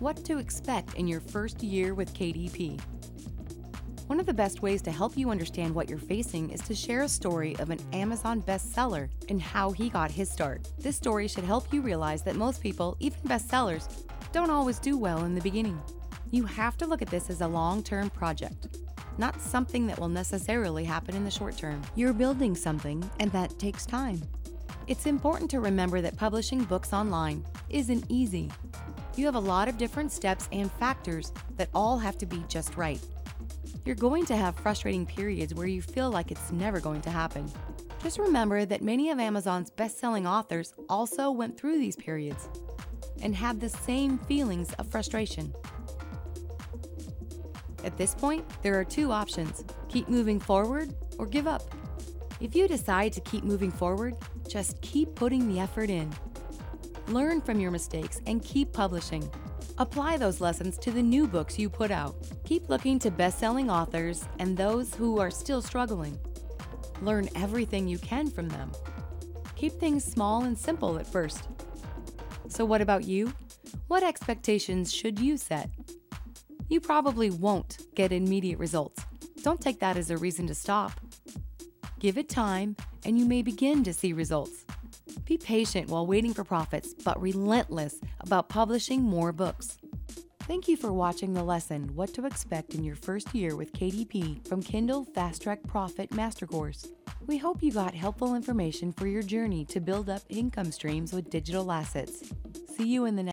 What to expect in your first year with KDP. One of the best ways to help you understand what you're facing is to share a story of an Amazon bestseller and how he got his start. This story should help you realize that most people, even bestsellers, don't always do well in the beginning. You have to look at this as a long term project, not something that will necessarily happen in the short term. You're building something, and that takes time. It's important to remember that publishing books online isn't easy. You have a lot of different steps and factors that all have to be just right. You're going to have frustrating periods where you feel like it's never going to happen. Just remember that many of Amazon's best selling authors also went through these periods and had the same feelings of frustration. At this point, there are two options keep moving forward or give up. If you decide to keep moving forward, just keep putting the effort in. Learn from your mistakes and keep publishing. Apply those lessons to the new books you put out. Keep looking to best selling authors and those who are still struggling. Learn everything you can from them. Keep things small and simple at first. So, what about you? What expectations should you set? You probably won't get immediate results. Don't take that as a reason to stop. Give it time, and you may begin to see results. Be patient while waiting for profits, but relentless about publishing more books. Thank you for watching the lesson What to Expect in Your First Year with KDP from Kindle Fast Track Profit Master Course. We hope you got helpful information for your journey to build up income streams with digital assets. See you in the next